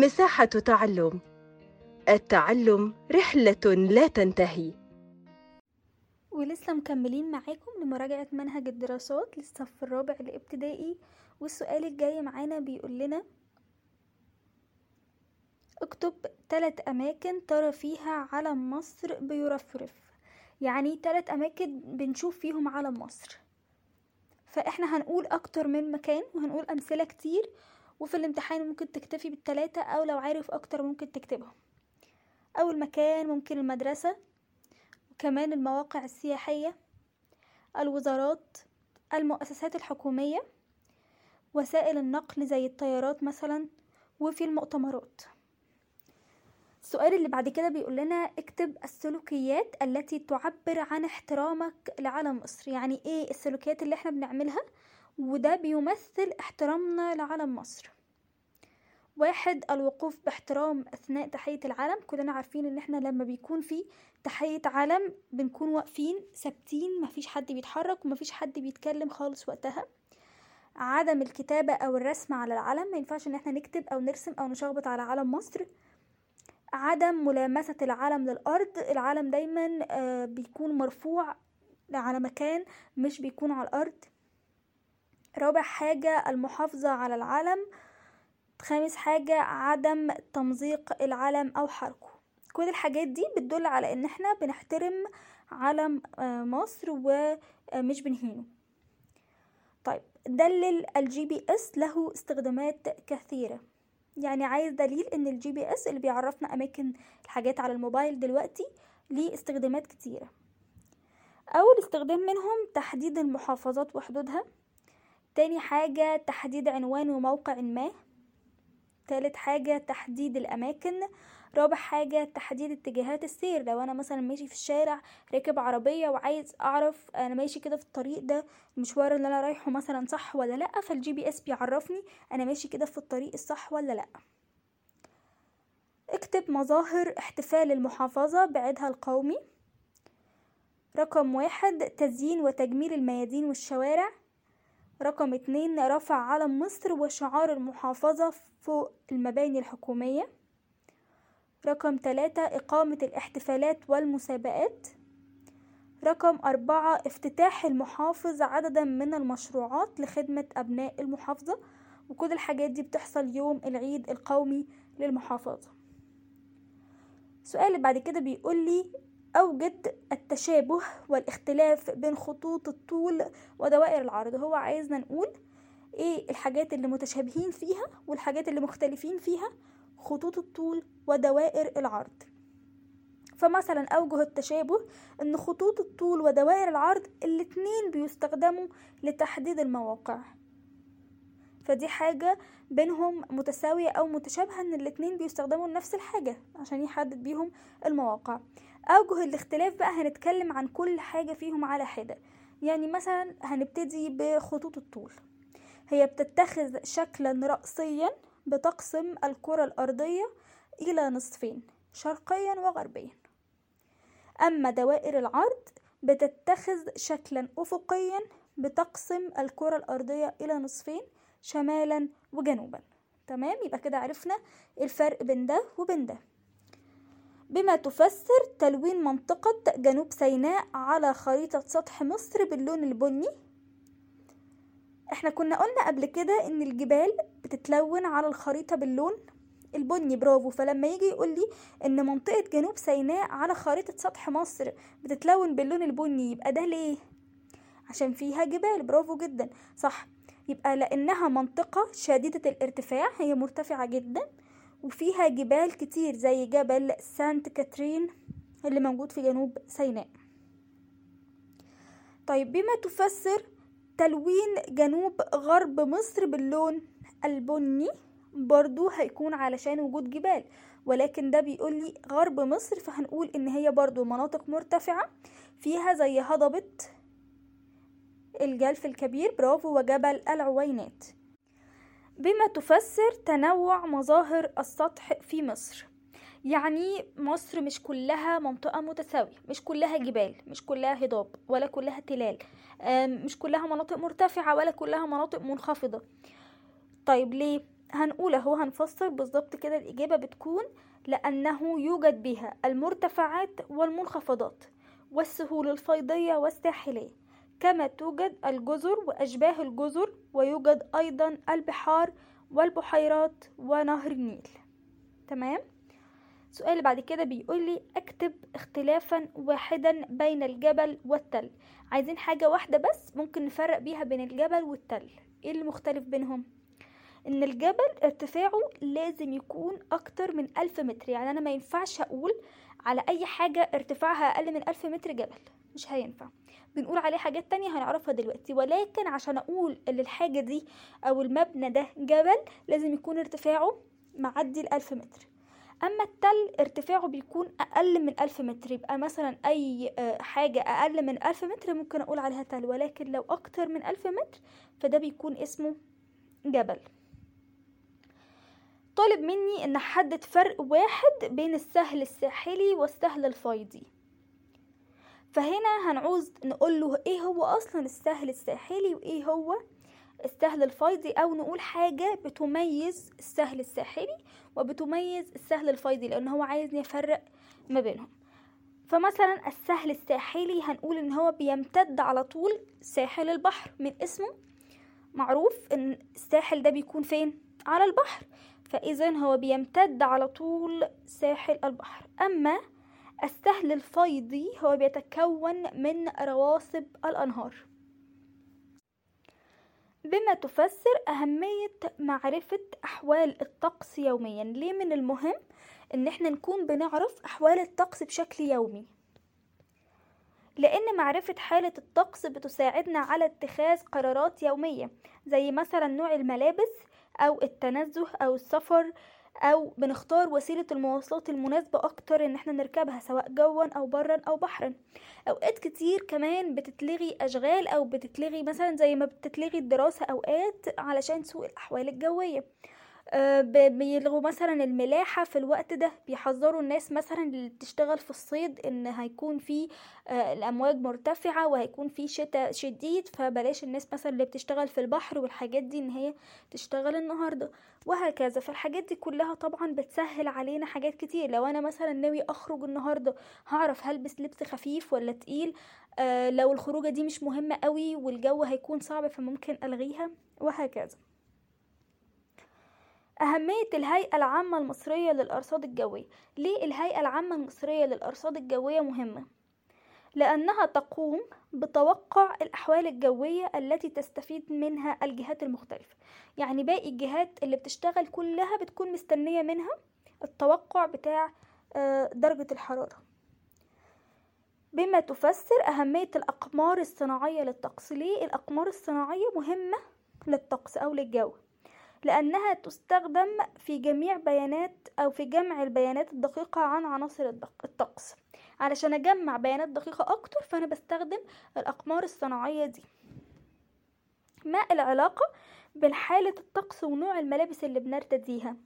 مساحة تعلم. التعلم رحلة لا تنتهي. ولسه مكملين معاكم لمراجعة منهج الدراسات للصف الرابع الابتدائي والسؤال الجاي معانا بيقول لنا اكتب تلات أماكن ترى فيها علم مصر بيرفرف. يعني تلات أماكن بنشوف فيهم علم مصر. فإحنا هنقول أكتر من مكان وهنقول أمثلة كتير وفي الامتحان ممكن تكتفي بالتلاتة أو لو عارف أكتر ممكن تكتبهم. أول مكان ممكن المدرسة وكمان المواقع السياحية الوزارات المؤسسات الحكومية وسائل النقل زي الطيارات مثلا وفي المؤتمرات. السؤال اللي بعد كده بيقول لنا اكتب السلوكيات التي تعبر عن احترامك لعلم مصر. يعني إيه السلوكيات اللي إحنا بنعملها؟ وده بيمثل احترامنا لعلم مصر. واحد الوقوف باحترام أثناء تحية العلم كلنا عارفين إن إحنا لما بيكون في تحية علم بنكون واقفين ثابتين مفيش حد بيتحرك ومفيش حد بيتكلم خالص وقتها. عدم الكتابة أو الرسم على العلم ما ينفعش إن إحنا نكتب أو نرسم أو نشخبط على علم مصر. عدم ملامسة العلم للأرض العلم دايما آه، بيكون مرفوع على مكان مش بيكون على الأرض. رابع حاجة المحافظة على العلم خامس حاجة عدم تمزيق العلم أو حرقه كل الحاجات دي بتدل على إن إحنا بنحترم علم آه، مصر ومش بنهينه. طيب دلل ال GPS له استخدامات كثيرة. يعني عايز دليل إن ال GPS اللي بيعرفنا أماكن الحاجات على الموبايل دلوقتي ليه استخدامات كتيرة. أول استخدام منهم تحديد المحافظات وحدودها. تاني حاجة تحديد عنوان وموقع ما. تالت حاجة تحديد الأماكن. رابع حاجة تحديد اتجاهات السير. لو أنا مثلا ماشي في الشارع راكب عربية وعايز أعرف أنا ماشي كده في الطريق ده المشوار اللي أنا رايحه مثلا صح ولا لأ؟ فال GPS بيعرفني أنا ماشي كده في الطريق الصح ولا لأ. اكتب مظاهر احتفال المحافظة بعيدها القومي. رقم واحد تزيين وتجميل الميادين والشوارع. رقم اتنين رفع علم مصر وشعار المحافظة فوق المباني الحكومية. رقم تلاتة إقامة الاحتفالات والمسابقات. رقم أربعة افتتاح المحافظ عددا من المشروعات لخدمة أبناء المحافظة. وكل الحاجات دي بتحصل يوم العيد القومي للمحافظة. السؤال بعد كده بيقول لي أوجد التشابه والاختلاف بين خطوط الطول ودوائر العرض. هو عايزنا نقول إيه الحاجات اللي متشابهين فيها والحاجات اللي مختلفين فيها؟ خطوط الطول ودوائر العرض. فمثلا أوجه التشابه إن خطوط الطول ودوائر العرض الاتنين بيستخدموا لتحديد المواقع. فدي حاجة بينهم متساوية أو متشابهة إن الاتنين بيستخدموا لنفس الحاجة عشان يحدد بيهم المواقع. أوجه الاختلاف بقى هنتكلم عن كل حاجة فيهم على حدة. يعني مثلا هنبتدي بخطوط الطول. هي بتتخذ شكلا رأسيا بتقسم الكرة الأرضية إلى نصفين شرقيا وغربيا. أما دوائر العرض بتتخذ شكلا أفقيا بتقسم الكرة الأرضية إلى نصفين شمالا وجنوبا. تمام؟ يبقى كده عرفنا الفرق بين ده وبين ده. بما تفسر تلوين منطقة جنوب سيناء على خريطة سطح مصر باللون البني إحنا كنا قلنا قبل كده إن الجبال بتتلون على الخريطة باللون البني. برافو. فلما يجي يقول لي إن منطقة جنوب سيناء على خريطة سطح مصر بتتلون باللون البني يبقى ده ليه؟ عشان فيها جبال. برافو جدا. صح. يبقى لأنها منطقة شديدة الارتفاع هي مرتفعة جدا وفيها جبال كتير زي جبل سانت كاترين اللي موجود في جنوب سيناء. طيب بما تفسر تلوين جنوب غرب مصر باللون البني برضو هيكون علشان وجود جبال ولكن ده بيقول لي غرب مصر فهنقول إن هي برضو مناطق مرتفعة فيها زي هضبة الجلف الكبير برافو وجبل العوينات. بما تفسر تنوع مظاهر السطح في مصر. يعني مصر مش كلها منطقة متساوية مش كلها جبال مش كلها هضاب ولا كلها تلال مش كلها مناطق مرتفعة ولا كلها مناطق منخفضة. طيب ليه؟ هنقول أهو هنفسر بالظبط كده الإجابة بتكون لأنه يوجد بها المرتفعات والمنخفضات والسهول الفيضية والساحلية. كما توجد الجزر وأشباه الجزر ويوجد أيضا البحار والبحيرات ونهر النيل. تمام؟ اللي بعد كده بيقول لي أكتب اختلافا واحدا بين الجبل والتل. عايزين حاجة واحدة بس ممكن نفرق بيها بين الجبل والتل. إيه اللي مختلف بينهم؟ إن الجبل ارتفاعه لازم يكون أكتر من ألف متر. يعني أنا ما ينفعش أقول على أي حاجة ارتفاعها أقل من ألف متر جبل. مش هينفع. بنقول عليه حاجات تانية هنعرفها دلوقتي ولكن عشان أقول إن الحاجة دي أو المبنى ده جبل لازم يكون ارتفاعه معدي الالف متر. أما التل ارتفاعه بيكون أقل من ألف متر يبقى مثلا أي حاجة أقل من ألف متر ممكن أقول عليها تل ولكن لو أكتر من ألف متر فده بيكون اسمه جبل. طالب مني إن أحدد فرق واحد بين السهل الساحلي والسهل الفيضي فهنا هنعوز نقول له إيه هو أصلا السهل الساحلي وإيه هو السهل الفيضي أو نقول حاجة بتميز السهل الساحلي وبتميز السهل الفيضي لأن هو عايزني افرق ما بينهم. فمثلا السهل الساحلي هنقول إن هو بيمتد على طول ساحل البحر من اسمه. معروف إن الساحل ده بيكون فين؟ على البحر. فاذا هو بيمتد على طول ساحل البحر. أما السهل الفيضي هو بيتكون من رواسب الأنهار. بما تفسر أهمية معرفة أحوال الطقس يوميا ليه من المهم إن إحنا نكون بنعرف أحوال الطقس بشكل يومي؟ لأن معرفة حالة الطقس بتساعدنا على اتخاذ قرارات يومية زي مثلا نوع الملابس أو التنزه أو السفر أو بنختار وسيلة المواصلات المناسبة أكتر إن إحنا نركبها سواء جوا أو برا أو بحرا. أوقات كتير كمان بتتلغي أشغال أو بتتلغي مثلا زي ما بتتلغي الدراسة أوقات علشان سوء الأحوال الجوية. بيلغوا مثلا الملاحة في الوقت ده بيحذروا الناس مثلا اللي بتشتغل في الصيد إن هيكون في أه الأمواج مرتفعة وهيكون في شتاء شديد فبلاش الناس مثلا اللي بتشتغل في البحر والحاجات دي إن هي تشتغل النهاردة وهكذا. فالحاجات دي كلها طبعا بتسهل علينا حاجات كتير. لو أنا مثلا ناوي أخرج النهاردة هعرف هلبس لبس خفيف ولا تقيل؟ أه لو الخروجة دي مش مهمة قوي والجو هيكون صعب فممكن ألغيها وهكذا. أهمية الهيئة العامة المصرية للأرصاد الجوية. ليه الهيئة العامة المصرية للأرصاد الجوية مهمة؟ لأنها تقوم بتوقع الأحوال الجوية التي تستفيد منها الجهات المختلفة. يعني باقي الجهات اللي بتشتغل كلها بتكون مستنية منها التوقع بتاع درجة الحرارة. بما تفسر أهمية الأقمار الصناعية للطقس ليه الأقمار الصناعية مهمة للطقس أو للجو؟ لأنها تستخدم في جميع بيانات أو في جمع البيانات الدقيقة عن عناصر الطقس. علشان أجمع بيانات دقيقة أكتر فأنا بستخدم الأقمار الصناعية دي. ما العلاقة بين حالة الطقس ونوع الملابس اللي بنرتديها؟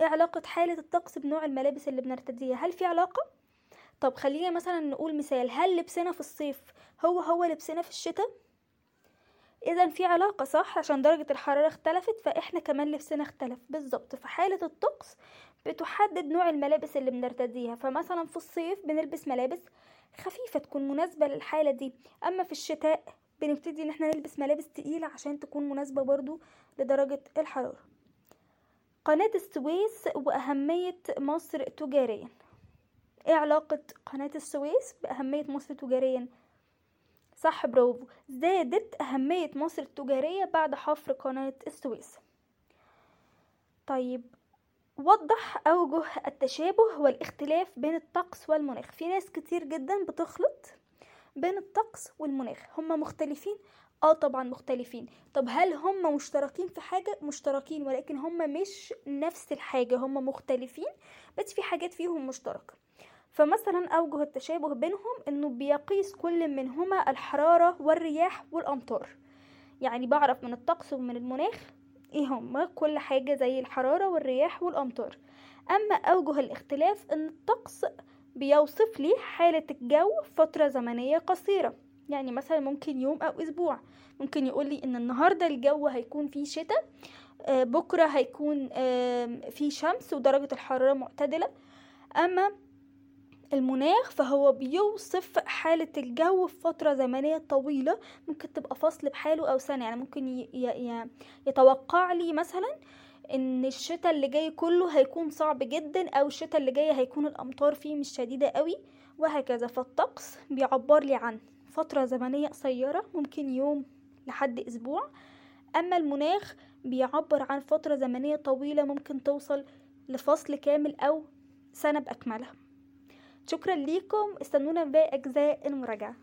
إيه علاقة حالة الطقس بنوع الملابس اللي بنرتديها؟ هل في علاقة؟ طب خلينا مثلا نقول مثال. هل لبسنا في الصيف هو هو لبسنا في الشتاء؟ اذا في علاقة صح؟ عشان درجة الحرارة اختلفت فإحنا كمان لبسنا اختلف. بالظبط فحالة الطقس بتحدد نوع الملابس اللي بنرتديها. فمثلا في الصيف بنلبس ملابس خفيفة تكون مناسبة للحالة دي. أما في الشتاء بنبتدي إن إحنا نلبس ملابس تقيلة عشان تكون مناسبة برضو لدرجة الحرارة. قناة السويس وأهمية مصر تجاريا. إيه علاقة قناة السويس بأهمية مصر تجاريا؟ صح برافو زادت أهمية مصر التجارية بعد حفر قناة السويس. طيب وضح أوجه التشابه والاختلاف بين الطقس والمناخ. في ناس كتير جدا بتخلط بين الطقس والمناخ. هما مختلفين؟ آه طبعا مختلفين. طب هل هم مشتركين في حاجة؟ مشتركين ولكن هم مش نفس الحاجة. هم مختلفين بس في حاجات فيهم مشتركة. فمثلا أوجه التشابه بينهم إنه بيقيس كل منهما الحرارة والرياح والأمطار. يعني بعرف من الطقس ومن المناخ إيه هما كل حاجة زي الحرارة والرياح والأمطار. أما أوجه الاختلاف إن الطقس بيوصف لي حالة الجو فترة زمنية قصيرة. يعني مثلا ممكن يوم أو أسبوع. ممكن يقولي إن النهاردة الجو هيكون فيه شتاء آه، بكرة هيكون آم، في شمس ودرجة الحرارة معتدلة. أما المناخ فهو بيوصف حالة الجو في فترة زمنية طويلة ممكن تبقى فصل بحاله أو سنة. يعني ممكن يتوقع لي مثلا إن الشتاء اللي جاي كله هيكون صعب جدا أو الشتاء اللي جاي هيكون الأمطار فيه مش شديدة قوي وهكذا. فالطقس بيعبر لي عن فترة زمنية قصيرة ممكن يوم لحد أسبوع. أما المناخ بيعبر عن فترة زمنية طويلة ممكن توصل لفصل كامل أو سنة بأكملها. شكرا ليكم. استنونا باقي أجزاء المراجعة.